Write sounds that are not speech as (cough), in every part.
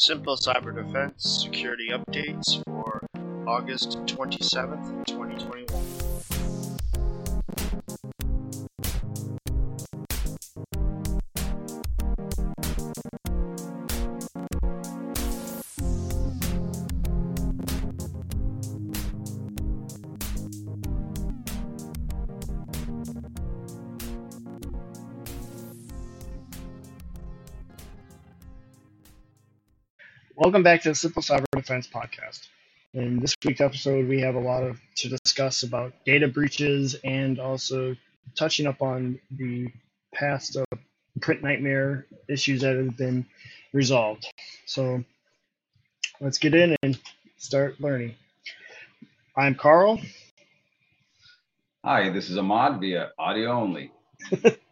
Simple Cyber Defense security updates for August 27th, 2021. Welcome back to the Simple Cyber Defense Podcast. In this week's episode, we have a lot of to discuss about data breaches and also touching up on the past uh, print nightmare issues that have been resolved. So let's get in and start learning. I'm Carl. Hi, this is Ahmad via audio only. (laughs)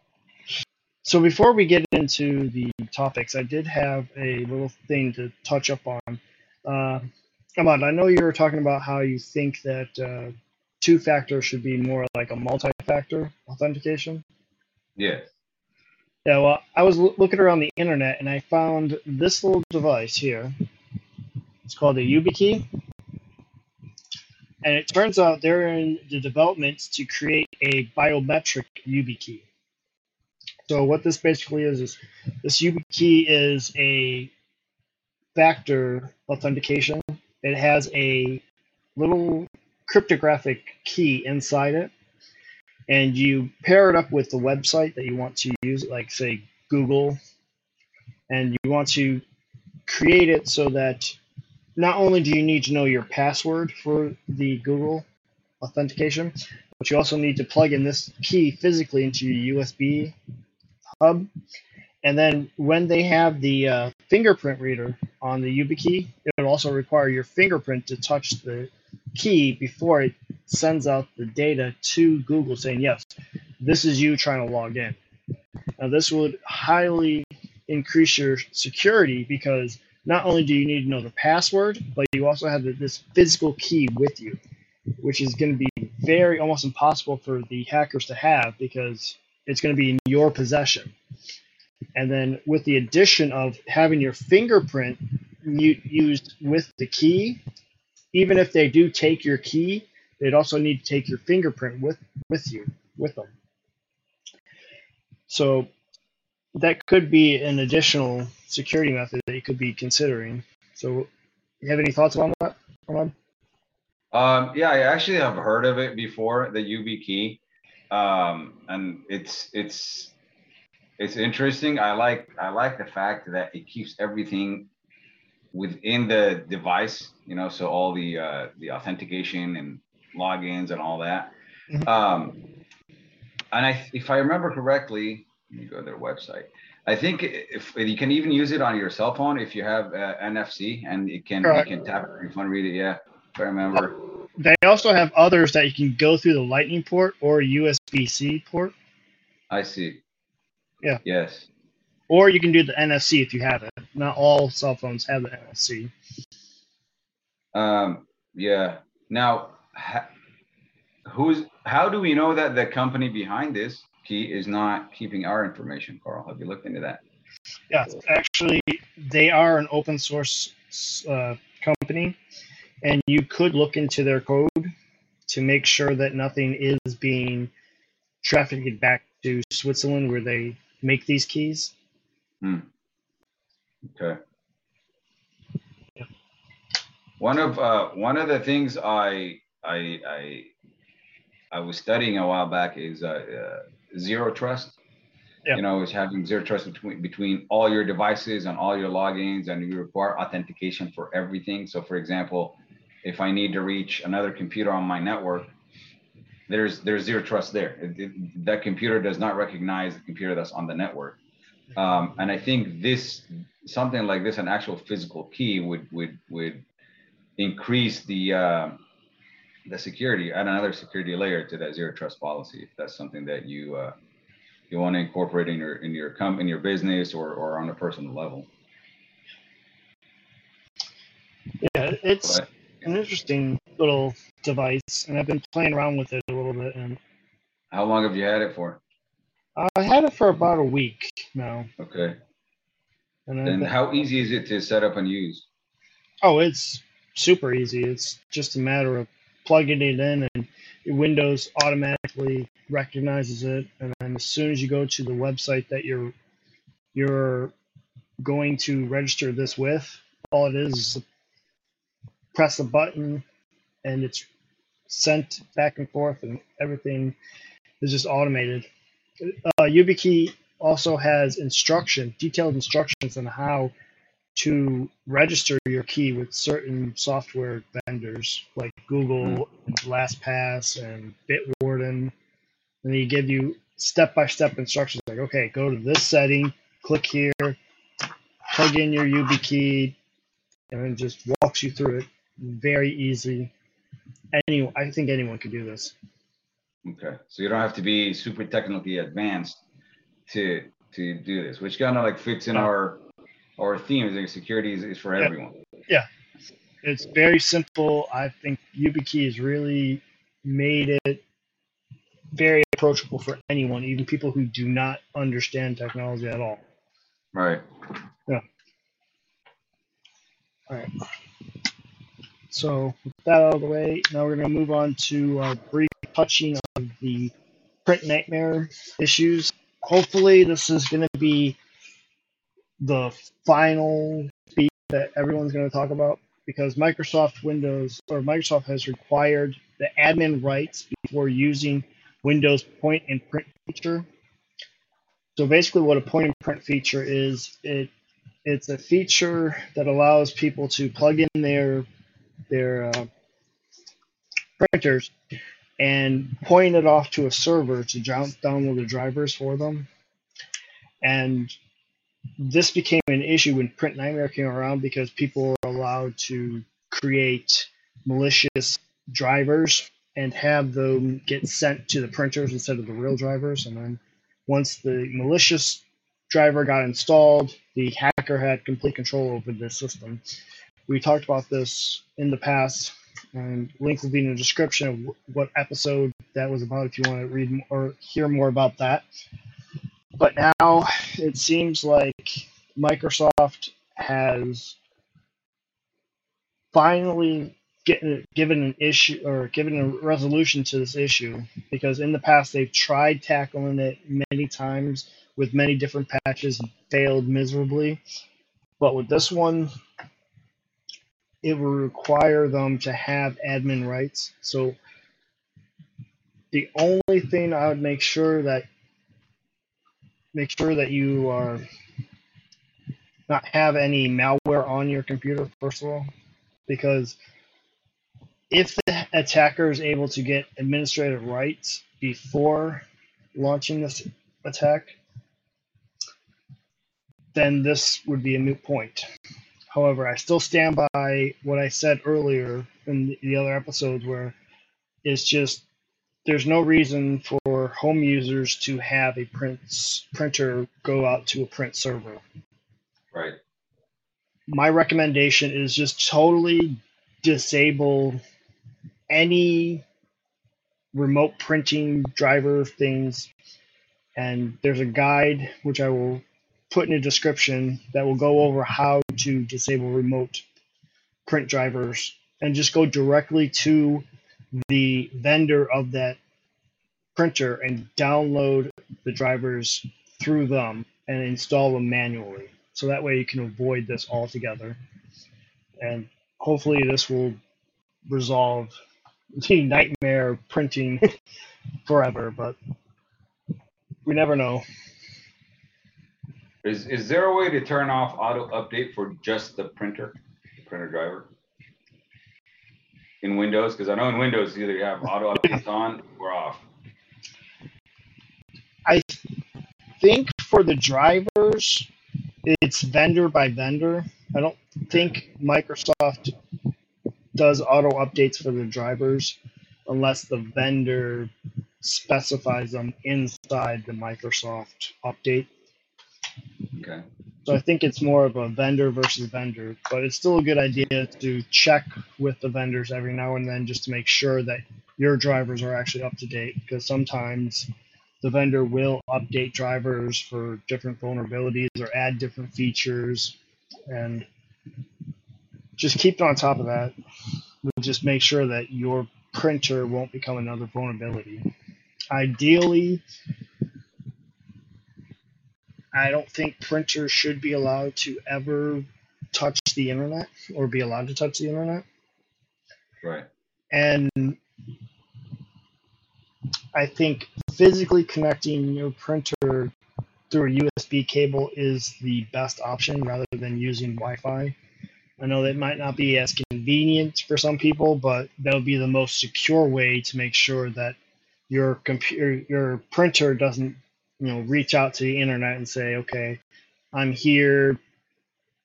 So before we get into the topics, I did have a little thing to touch up on. Uh, Ahmad, I know you were talking about how you think that uh, two-factor should be more like a multi-factor authentication. Yes. Yeah, well, I was loo- looking around the internet and I found this little device here. It's called a YubiKey. And it turns out they're in the development to create a biometric YubiKey. So what this basically is is this YubiKey is a factor authentication. It has a little cryptographic key inside it, and you pair it up with the website that you want to use, like say Google, and you want to create it so that not only do you need to know your password for the Google authentication, but you also need to plug in this key physically into your USB hub. And then when they have the uh, fingerprint reader on the YubiKey, it will also require your fingerprint to touch the key before it sends out the data to Google saying, yes, this is you trying to log in. Now, this would highly increase your security because not only do you need to know the password, but you also have this physical key with you, which is going to be very almost impossible for the hackers to have because it's going to be in your possession. And then with the addition of having your fingerprint used with the key, even if they do take your key, they'd also need to take your fingerprint with, with you, with them. So that could be an additional security method that you could be considering. So you have any thoughts on that? Um, yeah, I actually have heard of it before, the UB key. Um, and it's it's it's interesting. I like I like the fact that it keeps everything within the device, you know, so all the uh, the authentication and logins and all that. Mhm. Um, and I, if I remember correctly, let me go to their website. I think if you can even use it on your cell phone if you have uh, NFC and it can Correct. you can tap it your phone, read it. Yeah, if I remember. They also have others that you can go through the Lightning port or USB-C port, I see. Yeah. Yes. or you can do the NFC if you have it. Not all cell phones have the NFC. Um, yeah. Now, ha- who's? How do we know that the company behind this key is not keeping our information, Carl? Have you looked into that? Yeah, actually, they are an open source uh, company, and you could look into their code to make sure that nothing is being trafficked back to Switzerland where they make these keys. Hmm. Okay. Yeah. One of uh, one of the things I I I I was studying a while back is uh, uh, zero trust. Yeah. You know, is having zero trust between between all your devices and all your logins, and you require authentication for everything. So, for example, if I need to reach another computer on my network, there's there's zero trust there. It- it- that computer does not recognize the computer that's on the network. Um, and I think this something like this, an actual physical key, would would would increase the uh, the security, add another security layer to that zero trust policy. If that's something that you uh, you want to incorporate in your in your com in your business or or on a personal level. Yeah, it's But an interesting little device, and I've been playing around with it a little bit, and how long have you had it for? I had it for about a week now. Okay. And, And then, how easy is it to set up and use? oh, it's super easy. It's just a matter of plugging it in, and Windows automatically recognizes it. And then as soon as you go to the website that you're you're going to register this with, all it is is press a button, and it's sent back and forth, and everything is just automated. Uh, YubiKey also has instruction, detailed instructions on how to register your key with certain software vendors like Google, and LastPass, and Bitwarden. And they give you step-by-step instructions like, okay, go to this setting, click here, plug in your YubiKey, and it just walks you through it. Very easy. Any, I think anyone could do this. Okay, so you don't have to be super technically advanced to to do this, which kind of like fits in our our theme. Is like security is, is for Yeah. everyone. Yeah, it's very simple. I think YubiKey has really made it very approachable for anyone, even people who do not understand technology at all. Right. All right. So with that out of the way, now we're going to move on to a brief touching on the print nightmare issues. Hopefully, this is going to be the final speed that everyone's going to talk about because Microsoft Windows or Microsoft has required the admin rights before using Windows point and print feature. So basically, what a point and print feature is, it it's a feature that allows people to plug in their their uh, printers and point it off to a server to down- download the drivers for them. And this became an issue when Print Nightmare came around because people were allowed to create malicious drivers and have them get sent to the printers instead of the real drivers. And then once the malicious driver got installed, the hacker had complete control over the system. We talked about this in the past, and link will be in the description of what episode that was about if you want to read or hear more about that. But now it seems like Microsoft has finally getting, given an issue or given a resolution to this issue because in the past they've tried tackling it many times with many different patches and failed miserably. But with this one, it will require them to have admin rights. So the only thing I would make sure that make sure that you are not have any malware on your computer first of all, because if the attacker is able to get administrative rights before launching this attack, then this would be a moot point. However, I still stand by what I said earlier in the other episodes where it's just there's no reason for home users to have a print printer go out to a print server. Right. My recommendation is just totally disable any remote printing driver things and there's a guide which I will put in a description that will go over how to disable remote print drivers and just go directly to the vendor of that printer and download the drivers through them and install them manually. So that way you can avoid this altogether. And hopefully this will resolve the (laughs) nightmare printing (laughs) forever, but we never know. Is is there a way to turn off auto update for just the printer, the printer driver? In Windows, because I know in Windows either you have auto updates on or off. I think for the drivers, it's vendor by vendor. I don't think Microsoft does auto updates for the drivers unless the vendor specifies them inside the Microsoft update. Okay. So I think it's more of a vendor versus vendor, but it's still a good idea to check with the vendors every now and then just to make sure that your drivers are actually up to date because sometimes the vendor will update drivers for different vulnerabilities or add different features and just keep on top of that. We'll just make sure that your printer won't become another vulnerability. Ideally, I don't think printers should be allowed to ever touch the internet or be allowed to touch the internet. Right. And I think physically connecting your printer through a USB cable is the best option rather than using Wi-Fi. I know that might not be as convenient for some people, but that would be the most secure way to make sure that your computer, your printer doesn't, you know, reach out to the internet and say, "Okay, I'm here.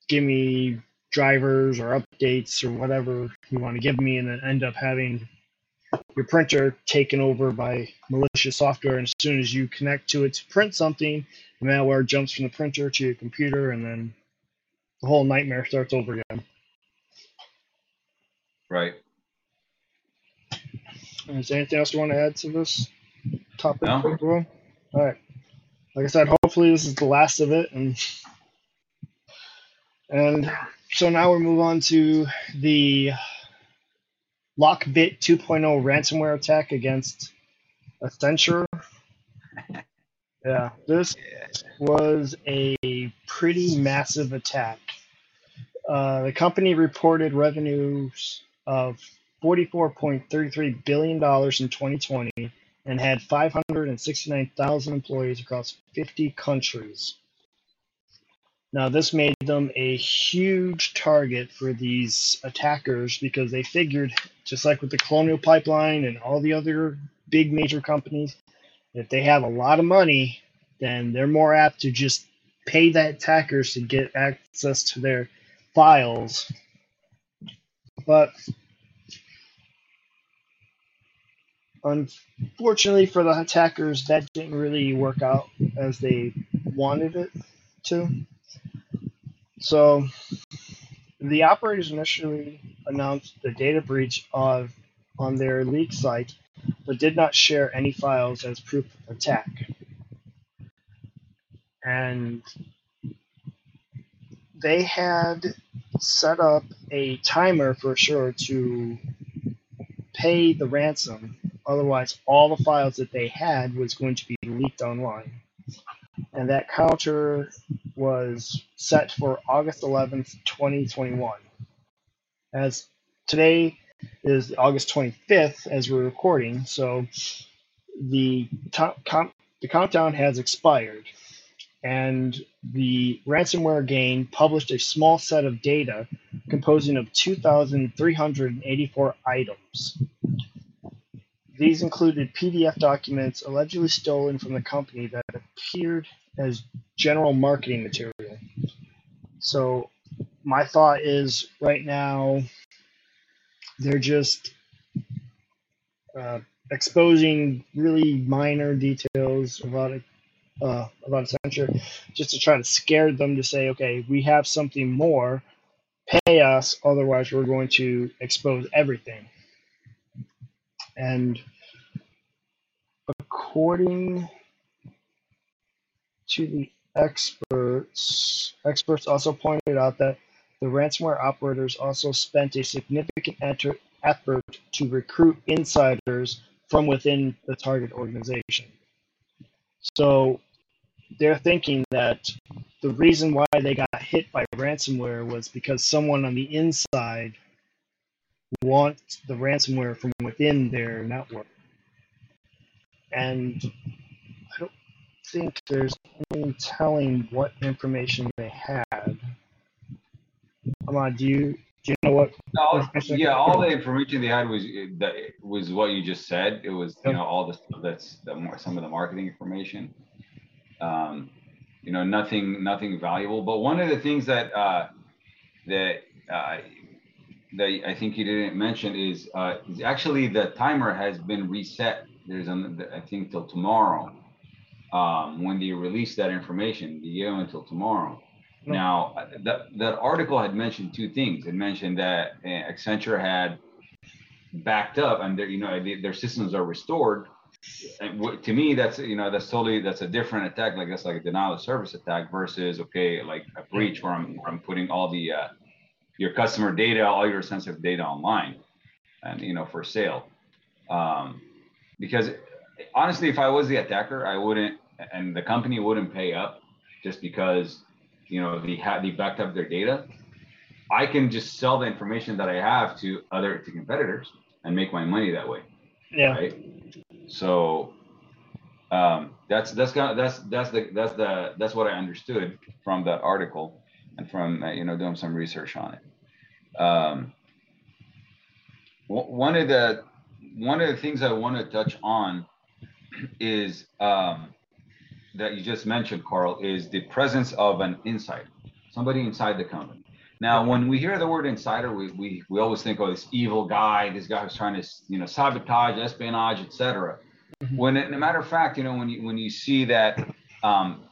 Give me drivers or updates or whatever you want to give me," and then end up having your printer taken over by malicious software. And as soon as you connect to it to print something, the malware jumps from the printer to your computer, and then the whole nightmare starts over again. Right. Is there anything else you want to add to this topic? No. All right. Like I said, hopefully this is the last of it, and and so now we move on to the Lockbit 2.0 ransomware attack against Accenture. (laughs) Yeah, this was a pretty massive attack. Uh, the company reported revenues of $44.33 billion in 2020 and had 569,000 employees across 50 countries. Now, this made them a huge target for these attackers because they figured, just like with the Colonial Pipeline and all the other big major companies, if they have a lot of money, then they're more apt to just pay the attackers to get access to their files. But unfortunately for the attackers, that didn't really work out as they wanted it to. So the operators initially announced the data breach of on their leak site, but did not share any files as proof of attack. And they had set up a timer for sure to pay the ransom. Otherwise, all the files that they had was going to be leaked online. And that counter was set for August 11th, 2021. As today is August 25th as we're recording, so the com- the countdown has expired, and the ransomware gang published a small set of data composing of 2,384 items. These included PDF documents allegedly stolen from the company that appeared as general marketing material. So, my thought is right now they're just uh, exposing really minor details about it, uh, about Accenture, just to try to scare them to say, okay, we have something more, pay us, otherwise we're going to expose everything. And according to the experts, experts also pointed out that the ransomware operators also spent a significant effort to recruit insiders from within the target organization. So they're thinking that the reason why they got hit by ransomware was because someone on the inside wants the ransomware from within their network. And I don't think there's any telling what information they had. Ahmad, do you do you know what? No, yeah, all the information they had was that was what you just said. It was you know all the stuff that's the more some of the marketing information. Um, you know, nothing nothing valuable. But one of the things that uh, that uh, that I think you didn't mention is uh, is actually the timer has been reset. There's an, I think till tomorrow. Um, when they release that information, they give until tomorrow. No. Now, uh, that that article had mentioned two things. It mentioned that uh, Accenture had backed up, and their you know they- their systems are restored, and to me, that's you know that's totally that's a different attack. Like that's like a denial of service attack versus okay, like a breach where I'm where I'm putting all the uh, your customer data, all your sensitive data online, and you know for sale. Um, because honestly, if I was the attacker, I wouldn't, and the company wouldn't pay up just because you know they had they backed up their data. I can just sell the information that I have to other to competitors and make my money that way. Yeah. Right. So um, that's that's kind of, that's that's the that's the that's what I understood from that article and from uh, you know doing some research on it. Um, one of the one of the things I want to touch on is um, that you just mentioned, Carl, is the presence of an insider, somebody inside the company. Now, when we hear the word insider, we, we, we always think, oh, this evil guy, this guy who's trying to, you know, sabotage, espionage, etc. Mhm. When, in a matter of fact, you know, when you when you see that um,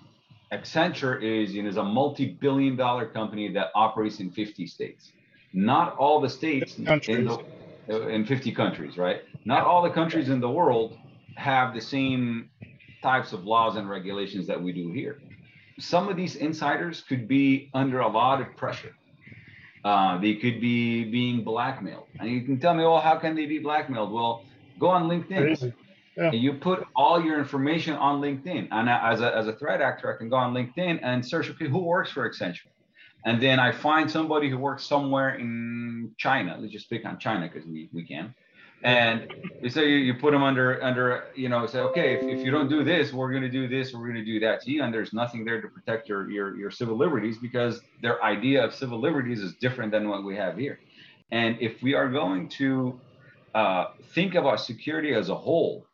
Accenture is, you know, is a multi-billion-dollar company that operates in 50 states. Not all the states in, the, in 50 countries, right? Not all the countries in the world have the same types of laws and regulations that we do here. Some of these insiders could be under a lot of pressure. Uh, they could be being blackmailed. And you can tell me, well, how can they be blackmailed? Well, go on LinkedIn. Yeah. And you put all your information on LinkedIn. And as a, as a threat actor, I can go on LinkedIn and search, okay, who works for Accenture? And then I find somebody who works somewhere in China. Let's just pick on China because we, we can. And so you, you put them under, under, you know, say, okay, if, if you don't do this, we're going to do this, we're going to do that to you. And there's nothing there to protect your, your, your civil liberties because their idea of civil liberties is different than what we have here. And if we are going to uh, think about security as a whole,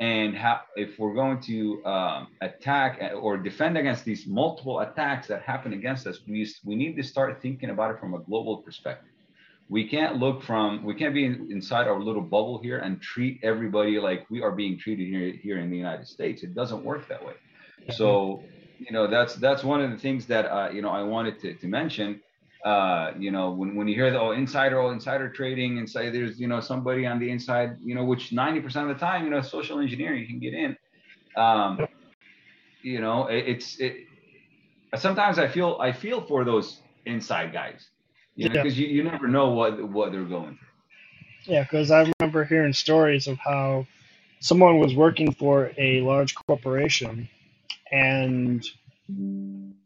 and how if we're going to um, attack or defend against these multiple attacks that happen against us, we we need to start thinking about it from a global perspective. We can't look from we can't be in, inside our little bubble here and treat everybody like we are being treated here here in the United States. It doesn't work that way. So you know that's that's one of the things that uh, you know I wanted to, to mention uh, you know, when, when you hear the oh, insider, oh, insider trading, and say there's, you know, somebody on the inside, you know, which 90% of the time, you know, social engineering, you can get in. Um, you know, it, it's, it, sometimes I feel, I feel for those inside guys, you know, Yeah. because you, you never know what, what they're going through. Yeah, because I remember hearing stories of how someone was working for a large corporation and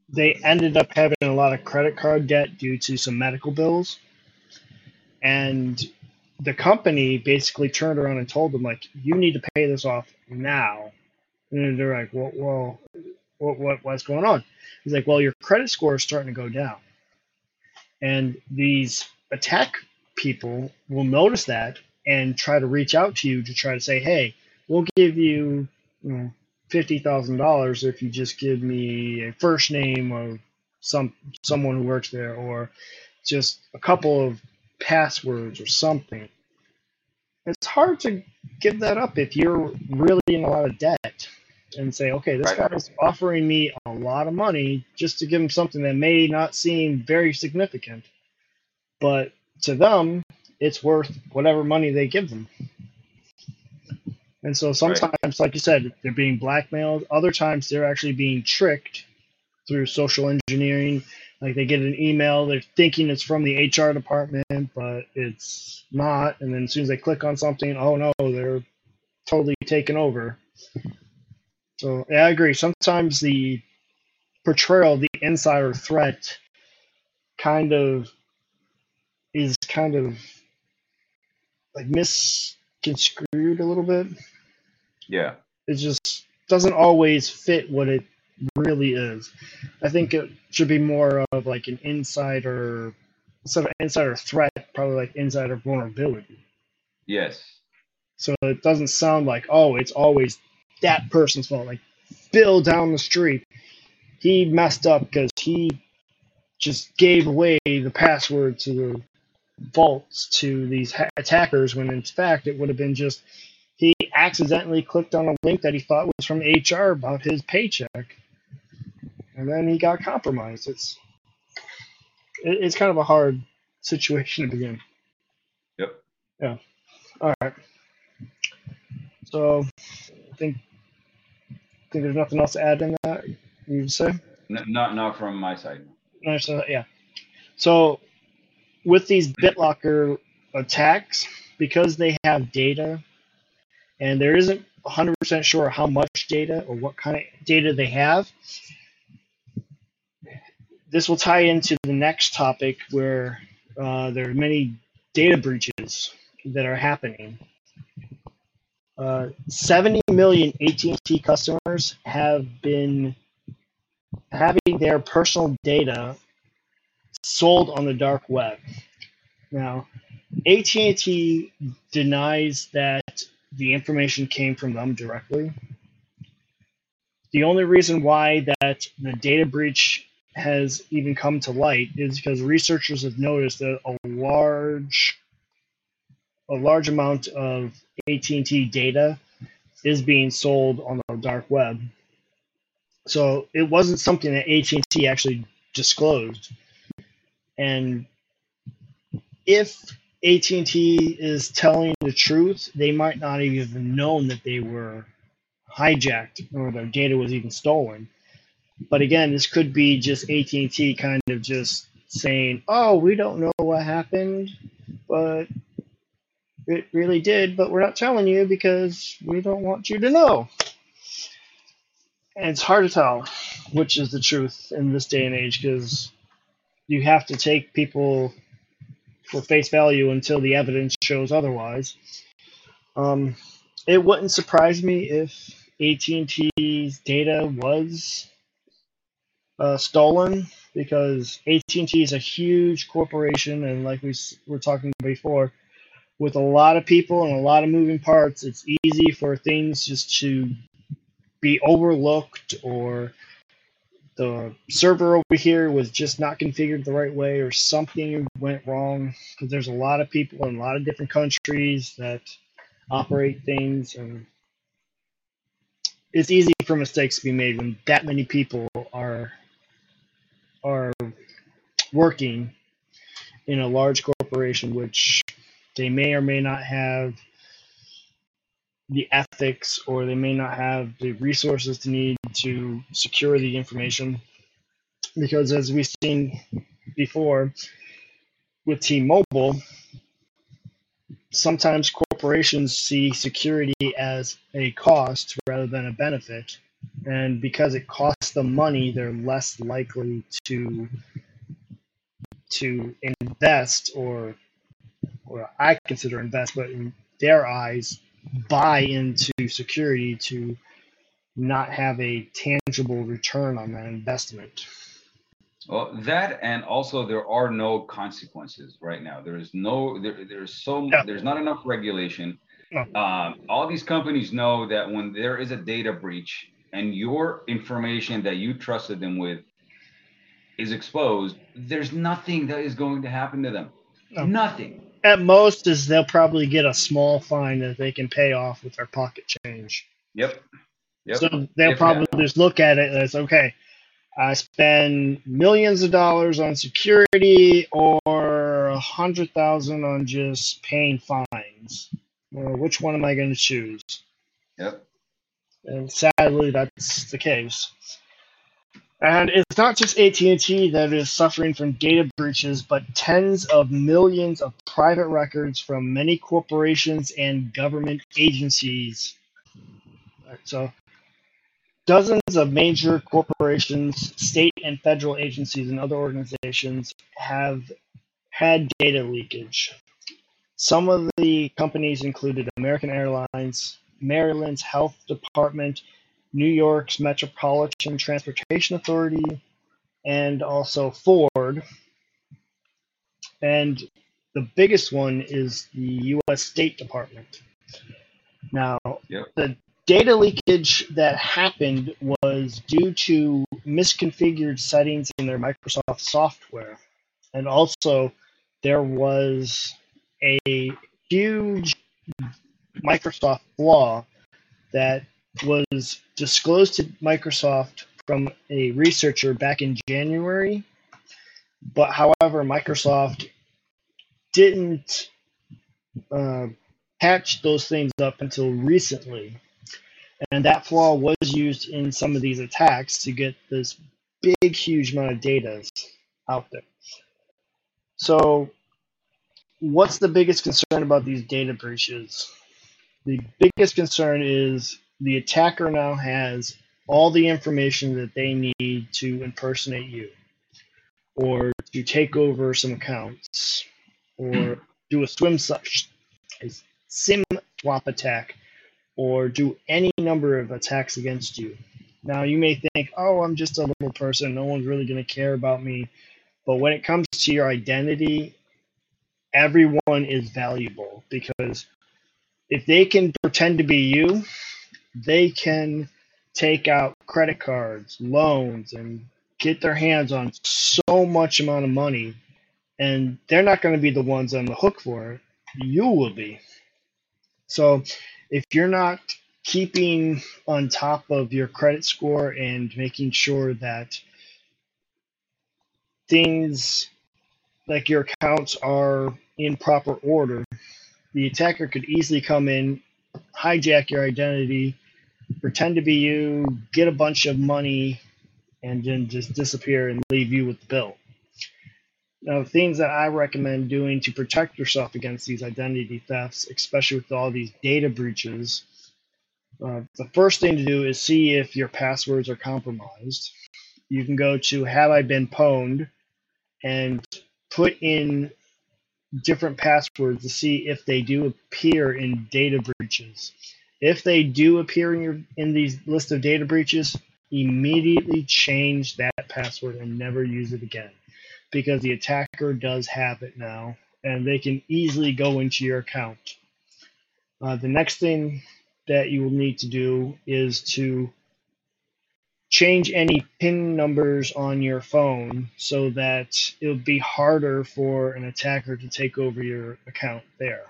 they ended up having a lot of credit card debt due to some medical bills. And the company basically turned around and told them, like, you need to pay this off now. And they're like, well, well what, what, what's going on? He's like, well, your credit score is starting to go down. And these attack people will notice that and try to reach out to you to try to say, hey, we'll give you, you know, fifty thousand dollars if you just give me a first name of some someone who works there or just a couple of passwords or something. It's hard to give that up if you're really in a lot of debt and say, okay, this Right. guy's offering me a lot of money just to give him something that may not seem very significant, but to them, it's worth whatever money they give them. And so sometimes, like you said, they're being blackmailed. Other times, they're actually being tricked through social engineering. Like they get an email, they're thinking it's from the HR department, but it's not. And then as soon as they click on something, oh no, they're totally taken over. So yeah, I agree. Sometimes the portrayal of the insider threat kind of is kind of like misconstrued a little bit. Yeah. It just doesn't always fit what it really is. I think it should be more of like an insider instead of insider threat, probably like insider vulnerability. Yes. So it doesn't sound like, oh, it's always that person's fault. Like Bill down the street, he messed up because he just gave away the password to the vaults to these ha- attackers when in fact it would have been just accidentally clicked on a link that he thought was from HR about his paycheck, and then he got compromised. It's it, it's kind of a hard situation to begin. Yep. Yeah. All right. So I think I think there's nothing else to add in that. You say? N- not not from my side. No, so, yeah. So with these BitLocker attacks, because they have data, and there isn't 100% sure how much data or what kind of data they have. This will tie into the next topic where uh, there are many data breaches that are happening. Uh, 70 million AT&T customers have been having their personal data sold on the dark web. Now, AT&T denies that the information came from them directly. The only reason why that the data breach has even come to light is because researchers have noticed that a large a large amount of AT&T data is being sold on the dark web. So it wasn't something that AT&T actually disclosed. And if AT&T is telling the truth, they might not even known that they were hijacked or their data was even stolen. But again, this could be just AT&T kind of just saying, "Oh, we don't know what happened, but it really did, but we're not telling you because we don't want you to know." And it's hard to tell which is the truth in this day and age because you have to take people for face value until the evidence shows otherwise. Um, it wouldn't surprise me if AT&T's data was uh, stolen because AT&T is a huge corporation, and like we were talking before, with a lot of people and a lot of moving parts, it's easy for things just to be overlooked or the server over here was just not configured the right way or something went wrong. Because there's a lot of people in a lot of different countries that operate things and it's easy for mistakes to be made when that many people are are working in a large corporation which they may or may not have the ethics or they may not have the resources to need to secure the information. Because as we've seen before with T-Mobile sometimes corporations see security as a cost rather than a benefit. And because it costs them money they're less likely to to invest or or I consider invest but in their eyes buy into security to not have a tangible return on that investment. Well, that and also there are no consequences right now. There is no there, there's so there's not enough regulation. No. Um, all these companies know that when there is a data breach and your information that you trusted them with is exposed, there's nothing that is going to happen to them. No. Nothing at most is they'll probably get a small fine that they can pay off with their pocket change. Yep. Yep. So they'll if probably that. just look at it as okay, I spend millions of dollars on security or a hundred thousand on just paying fines. Well, which one am I going to choose? Yep. And sadly, that's the case. And it's not just AT&T that is suffering from data breaches, but tens of millions of private records from many corporations and government agencies. So, dozens of major corporations, state and federal agencies, and other organizations have had data leakage. Some of the companies included American Airlines, Maryland's Health Department, New York's Metropolitan Transportation Authority, and also Ford. And the biggest one is the U.S. State Department. Now, yep. the data leakage that happened was due to misconfigured settings in their Microsoft software. And also, there was a huge Microsoft flaw that was disclosed to Microsoft from a researcher back in January. But however, Microsoft didn't uh, patch those things up until recently. And that flaw was used in some of these attacks to get this big, huge amount of data out there. So, what's the biggest concern about these data breaches? The biggest concern is the attacker now has all the information that they need to impersonate you or to take over some accounts or (clears throat) do a swim sim swap attack or do any number of attacks against you. Now you may think, oh, I'm just a little person, no one's really going to care about me. But when it comes to your identity, everyone is valuable because if they can pretend to be you, they can take out credit cards, loans, and get their hands on so much amount of money. And they're not going to be the ones on the hook for it. You will be. So if you're not keeping on top of your credit score and making sure that things like your accounts are in proper order, the attacker could easily come in, hijack your identity, pretend to be you, get a bunch of money, and then just disappear and leave you with the bill. Now, things that I recommend doing to protect yourself against these identity thefts, especially with all these data breaches, uh, the first thing to do is see if your passwords are compromised. You can go to Have I Been Pwned and put in different passwords to see if they do appear in data breaches. If they do appear in your in these list of data breaches, immediately change that password and never use it again because the attacker does have it now and they can easily go into your account. Uh, the next thing that you will need to do is to change any PIN numbers on your phone so that it'll be harder for an attacker to take over your account there.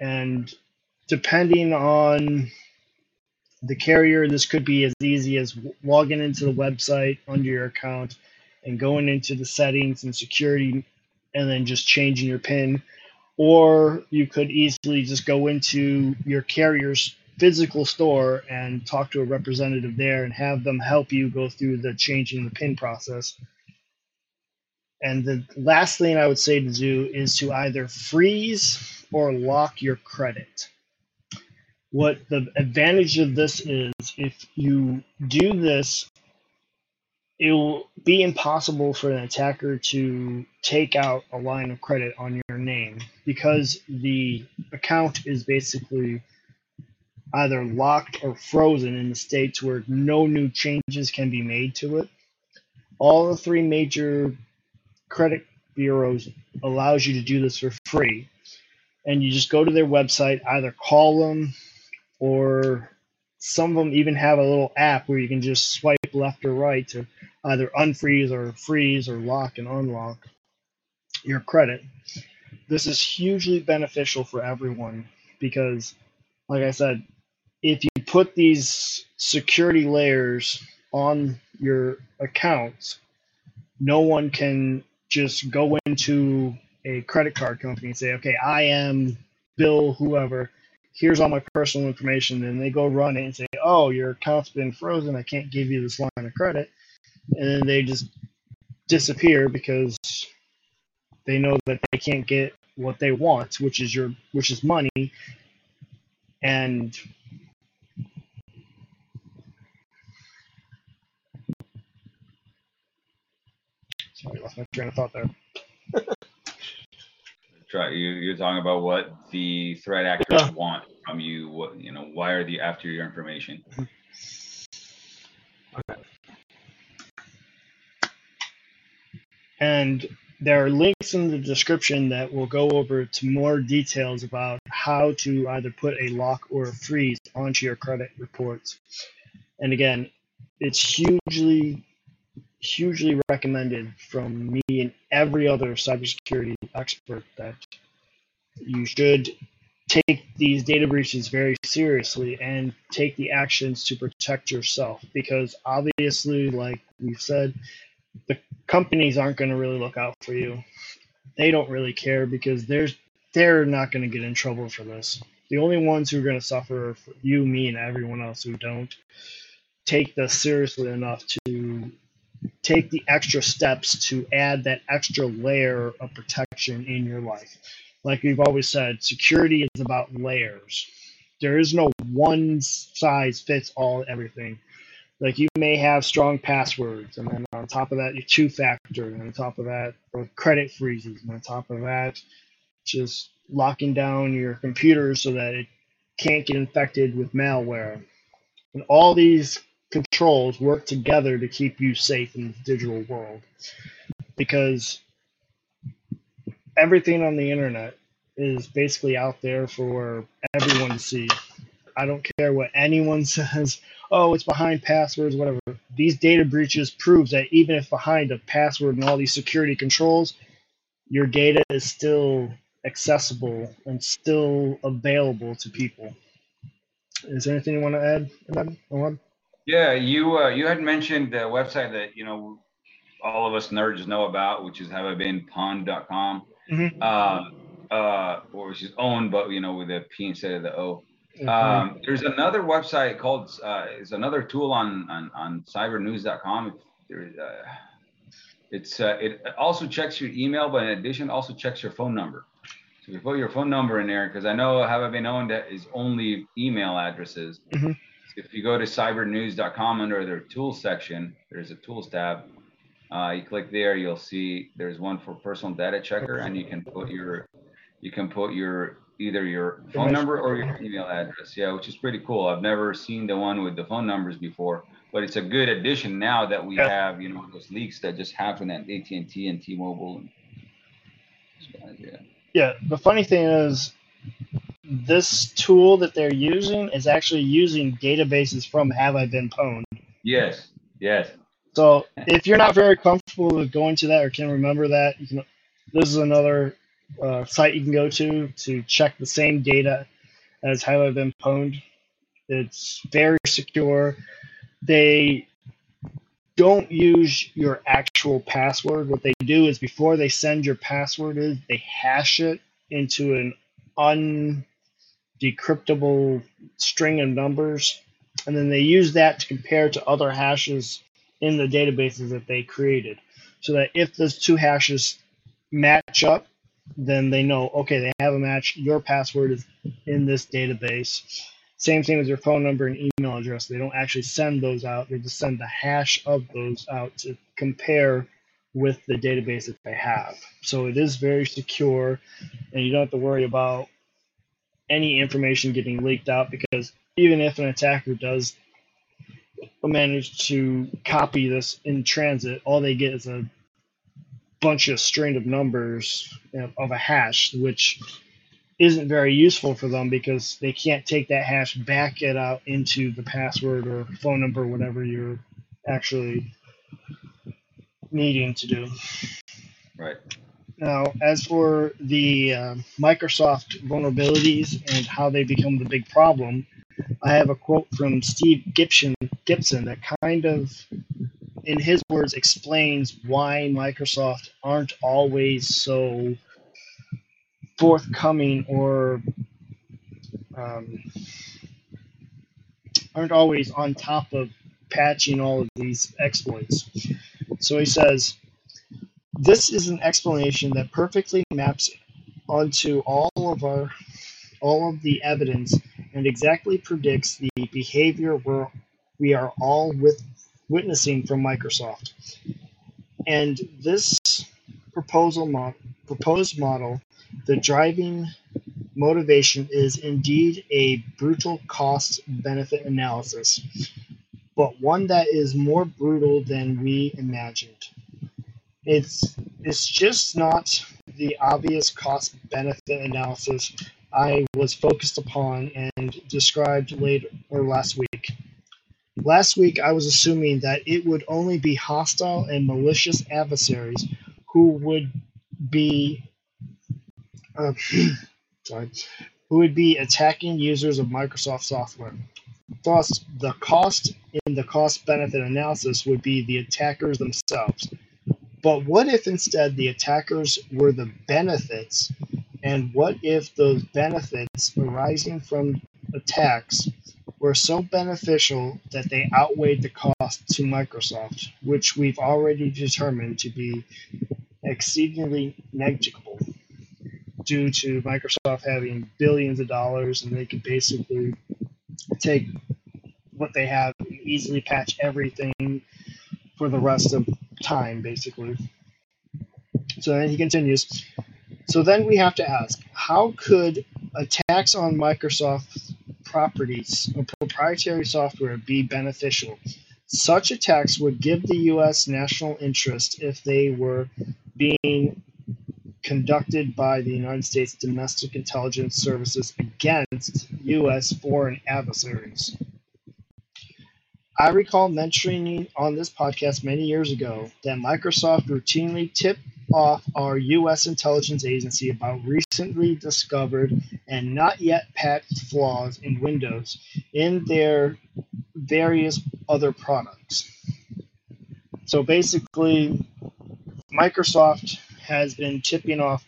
And depending on the carrier, this could be as easy as logging into the website under your account and going into the settings and security and then just changing your PIN. Or you could easily just go into your carrier's physical store and talk to a representative there and have them help you go through the changing the PIN process. And the last thing I would say to do is to either freeze or lock your credit. What the advantage of this is, if you do this it will be impossible for an attacker to take out a line of credit on your name because the account is basically either locked or frozen in the states where no new changes can be made to it. All the three major credit bureaus allows you to do this for free. And you just go to their website, either call them or some of them even have a little app where you can just swipe left or right to either unfreeze or freeze or lock and unlock your credit. This is hugely beneficial for everyone because, like I said, if you put these security layers on your accounts, no one can just go into a credit card company and say, okay, I am Bill, whoever, here's all my personal information. And they go run it and say, oh, your account's been frozen. I can't give you this line of credit and then they just disappear because they know that they can't get what they want, which is your which is money, and sorry, I lost my train of thought there. (laughs) Try you. You're talking about what the threat actors yeah. want from you. What you know? Why are they after your information? Okay. And there are links in the description that will go over to more details about how to either put a lock or a freeze onto your credit reports. And again, it's hugely, hugely recommended from me and every other cybersecurity expert that you should take these data breaches very seriously and take the actions to protect yourself because obviously like we've said the companies aren't going to really look out for you. They don't really care because there's they're not going to get in trouble for this. The only ones who are going to suffer are you, me, and everyone else who don't take this seriously enough to take the extra steps to add that extra layer of protection in your life. Like we've always said, security is about layers. There is no one size fits all everything. Like you may have strong passwords, and then on top of that, your two factor, and on top of that, credit freezes, and on top of that, just locking down your computer so that it can't get infected with malware. And all these controls work together to keep you safe in the digital world. Because everything on the internet is basically out there for everyone to see. I don't care what anyone (laughs) says. Oh, it's behind passwords, whatever. These data breaches proves that even if behind a password and all these security controls, your data is still accessible and still available to people. Is there anything you want to add, Yeah, you uh, you had mentioned the website that you know all of us nerds know about, which is haveibeenpwned.com, mm-hmm. uh, uh, which is owned, but you know with a P instead of the O. Mm-hmm. Um, there's another website called uh, is another tool on on, on cybernews.com. There, uh, it's uh, it also checks your email, but in addition, also checks your phone number. So you put your phone number in there because I know Have I Been Owned that is only email addresses. Mm-hmm. If you go to cybernews.com under their tools section, there's a tools tab. Uh, you click there, you'll see there's one for personal data checker, and you can put your you can put your either your phone number or your email address. Yeah, which is pretty cool. I've never seen the one with the phone numbers before, but it's a good addition now that we have you know those leaks that just happen at AT and T and T-Mobile. And, yeah yeah, the funny thing is, this tool that they're using is actually using databases from Have I Been Pwned. Yes, yes. So if you're not very comfortable with going to that or can remember that, you can. This is another uh, site you can go to to check the same data as Have I Been Pwned. It's very secure. They don't use your actual password. What they do is before they send your password is they hash it into an undecryptable string of numbers, and then they use that to compare to other hashes in the databases that they created. So that if those two hashes match up, then they know, okay, they have a match. Your password is in this database. Same thing with your phone number and email address. They don't actually send those out. They just send the hash of those out to compare with the database that they have. So it is very secure, and you don't have to worry about any information getting leaked out because even if an attacker does manage to copy this in transit, all they get is a bunch of string of numbers of a hash, which isn't very useful for them because they can't take that hash, back it out into the password or phone number, whatever you're actually needing to do. Right. Now, as for the uh, Microsoft vulnerabilities and how they become the big problem, I have a quote from Steve Gibson, Gibson that kind of, in his words, explains why Microsoft aren't always so forthcoming or um, aren't always on top of patching all of these exploits. So he says, this is an explanation that perfectly maps onto all of our all of the evidence and exactly predicts the behavior we're, we are all with, witnessing from Microsoft. And this proposal mo- proposed model the driving motivation is indeed a brutal cost benefit analysis, but one that is more brutal than we imagined. It's, it's just not the obvious cost benefit analysis I was focused upon and described later or last week. Last week, I was assuming that it would only be hostile and malicious adversaries who would be uh, (clears throat) sorry, who would be attacking users of Microsoft software. Thus, the cost in the cost benefit analysis would be the attackers themselves. But what if instead the attackers were the benefits? And what if those benefits arising from attacks were so beneficial that they outweighed the cost to Microsoft, which we've already determined to be exceedingly negligible due to Microsoft having billions of dollars and they could basically take what they have and easily patch everything for the rest of time, basically. So then he continues. So then we have to ask, how could attacks on Microsoft properties or proprietary software be beneficial? Such attacks would give the U.S. national interest if they were being conducted by the United States domestic intelligence services against U.S. foreign adversaries. I recall mentioning on this podcast many years ago that Microsoft routinely tipped off our U.S. intelligence agency about recently discovered and not yet patched flaws in Windows in their various other products. So basically, Microsoft has been tipping off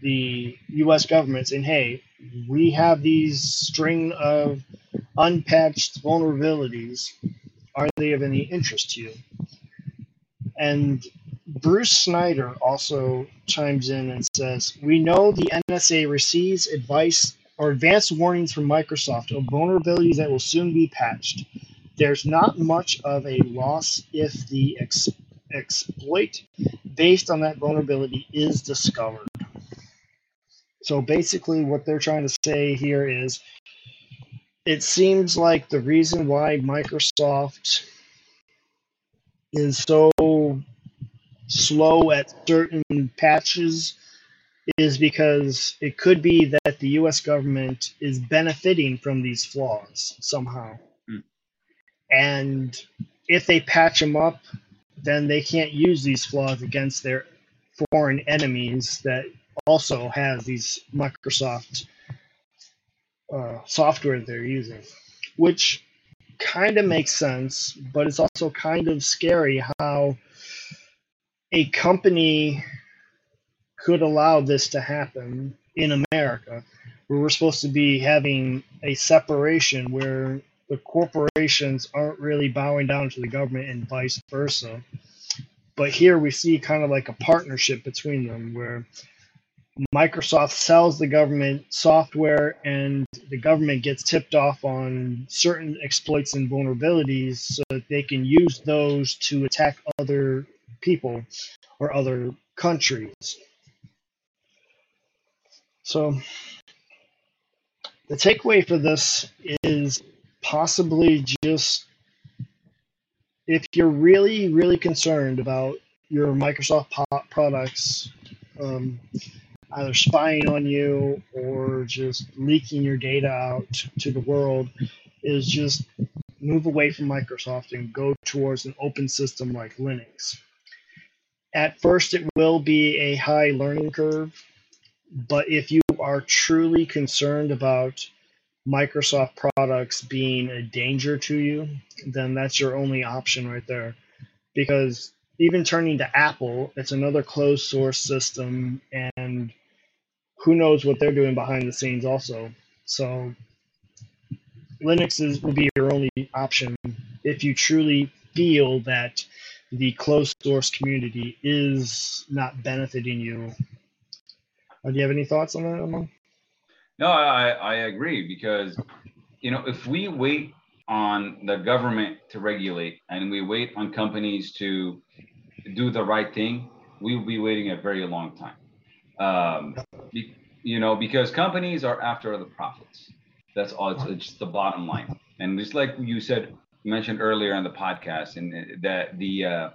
the U.S. government saying, hey, we have these string of unpatched vulnerabilities. Are they of any interest to you? And Bruce Schneier also chimes in and says, We know the NSA receives advice or advanced warnings from Microsoft of vulnerabilities that will soon be patched. There's not much of a loss if the ex- exploit based on that vulnerability is discovered. So basically, what they're trying to say here is it seems like the reason why Microsoft is so slow at certain patches is because it could be that the US government is benefiting from these flaws somehow. Hmm. And if they patch them up, then they can't use these flaws against their foreign enemies that also have these Microsoft uh, software they're using, which kind of makes sense, but it's also kind of scary how a company could allow this to happen in America, where we're supposed to be having a separation where the corporations aren't really bowing down to the government and vice versa. But here we see kind of like a partnership between them where Microsoft sells the government software and the government gets tipped off on certain exploits and vulnerabilities so that they can use those to attack other people or other countries. So the takeaway for this is possibly just if you're really, really concerned about your Microsoft products, um, either spying on you or just leaking your data out to the world, is just move away from Microsoft and go towards an open system like Linux. At first, it will be a high learning curve, but if you are truly concerned about Microsoft products being a danger to you, then that's your only option right there. Because even turning to Apple, it's another closed source system, and who knows what they're doing behind the scenes also. So Linux is, will be your only option if you truly feel that the closed source community is not benefiting you. Uh, do you have any thoughts on that, Ahmad? No, I, I agree because, you know, if we wait on the government to regulate and we wait on companies to do the right thing, we will be waiting a very long time. Um, be, you know, because companies are after the profits. That's all. It's, it's the bottom line. And just like you said, mentioned earlier on the podcast, and that the uh,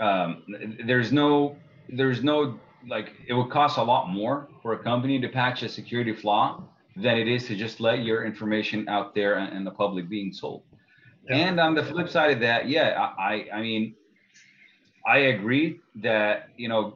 um, there's no there's no like it would cost a lot more for a company to patch a security flaw than it is to just let your information out there and, and the public being sold. Yeah. And on the flip side of that, yeah, I I mean, I agree that you know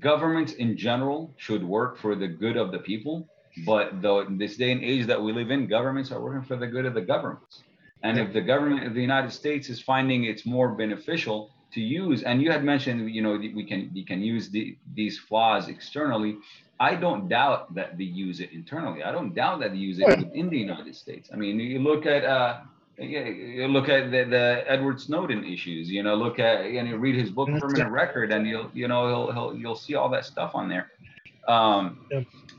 governments in general should work for the good of the people. But though in this day and age that we live in, governments are working for the good of the governments. And if the government of the United States is finding it's more beneficial to use. And you had mentioned, you know, we can we can use the, these flaws externally. I don't doubt that they use it internally. I don't doubt that they use it within the United States. I mean, you look at uh, you look at the, the Edward Snowden issues. You know, look at and you read his book Permanent Record, and you'll you know he'll, he'll you'll see all that stuff on there. Um,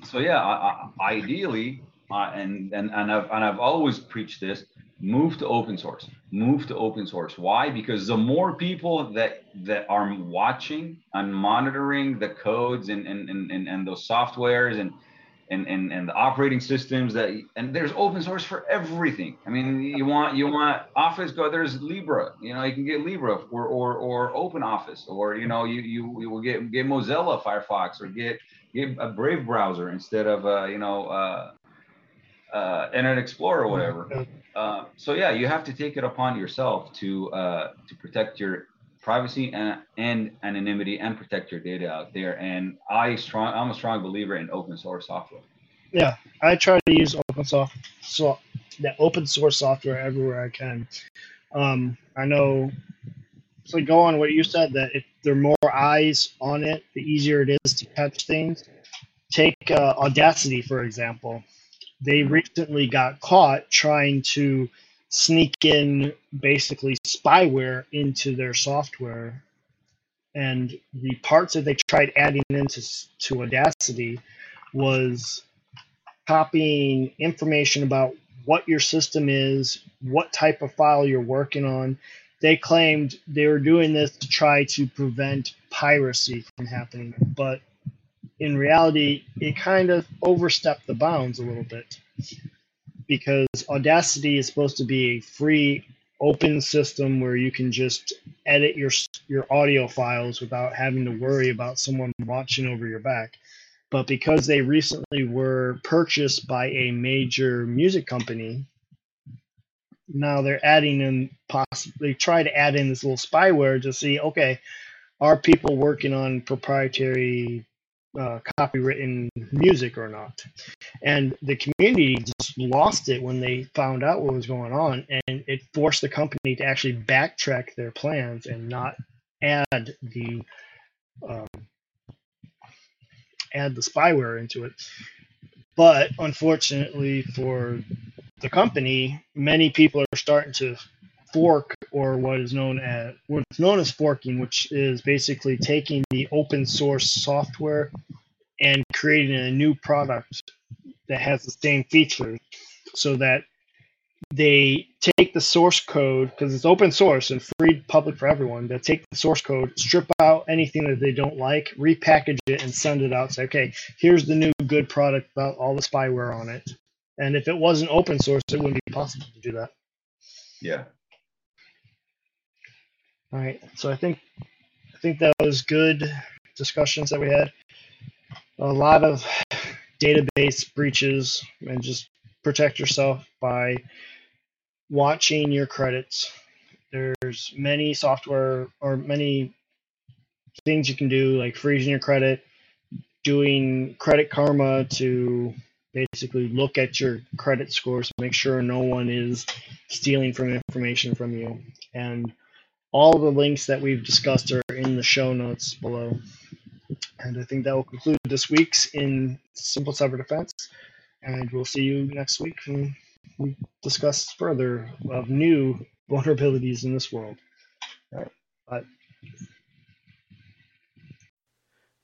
So yeah, I, I, ideally, uh, and and and I've and I've always preached this: move to open source. Move to open source. Why? Because the more people that that are watching and monitoring the codes and and and and, and those softwares and and, and and the operating systems that and there's open source for everything. I mean, you want you want Office go there's Libre. You know, you can get Libre or or or Open Office or you know you you, you will get get Mozilla Firefox or get get a Brave browser instead of uh, you know uh, uh, Internet Explorer or whatever. Uh, so yeah, you have to take it upon yourself to uh, to protect your privacy and, and anonymity and protect your data out there. And I strong, I'm a strong believer in open source software. Yeah, I try to use open source, so open source software everywhere I can. Um, I know. So go on what you said that if there are more eyes on it, the easier it is to catch things. Take uh, Audacity for example. They recently got caught trying to sneak in basically spyware into their software. And the parts that they tried adding into to Audacity was copying information about what your system is, what type of file you're working on. They claimed they were doing this to try to prevent piracy from happening, but in reality, it kind of overstepped the bounds a little bit because Audacity is supposed to be a free open system where you can just edit your your audio files without having to worry about someone watching over your back. But because they recently were purchased by a major music company, now they're adding in possibly try to add in this little spyware to see okay, are people working on proprietary uh, copywritten music or not. And the community lost it when they found out what was going on, and it forced the company to actually backtrack their plans and not add the um, add the spyware into it. But unfortunately for the company, many people are starting to fork or what is known as what's known as forking, which is basically taking the open source software and creating a new product that has the same features so that they take the source code because it's open source and free public for everyone they take the source code strip out anything that they don't like repackage it and send it out say okay here's the new good product without all the spyware on it and if it wasn't open source it wouldn't be possible to do that yeah all right. So I think I think that was good discussions that we had. A lot of database breaches and just protect yourself by watching your credits. There's many software or many things you can do like freezing your credit, doing credit karma to basically look at your credit scores, make sure no one is stealing from information from you and all the links that we've discussed are in the show notes below. And I think that will conclude this week's in Simple Cyber Defense. And we'll see you next week when we discuss further of new vulnerabilities in this world. All right. Bye.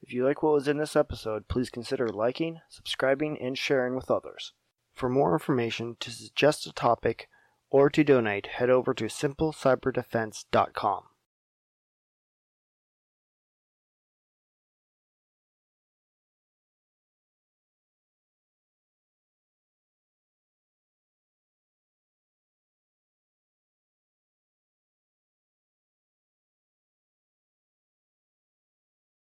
If you like what was in this episode, please consider liking, subscribing, and sharing with others. For more information, to suggest a topic, or to donate, head over to simplecyberdefense.com.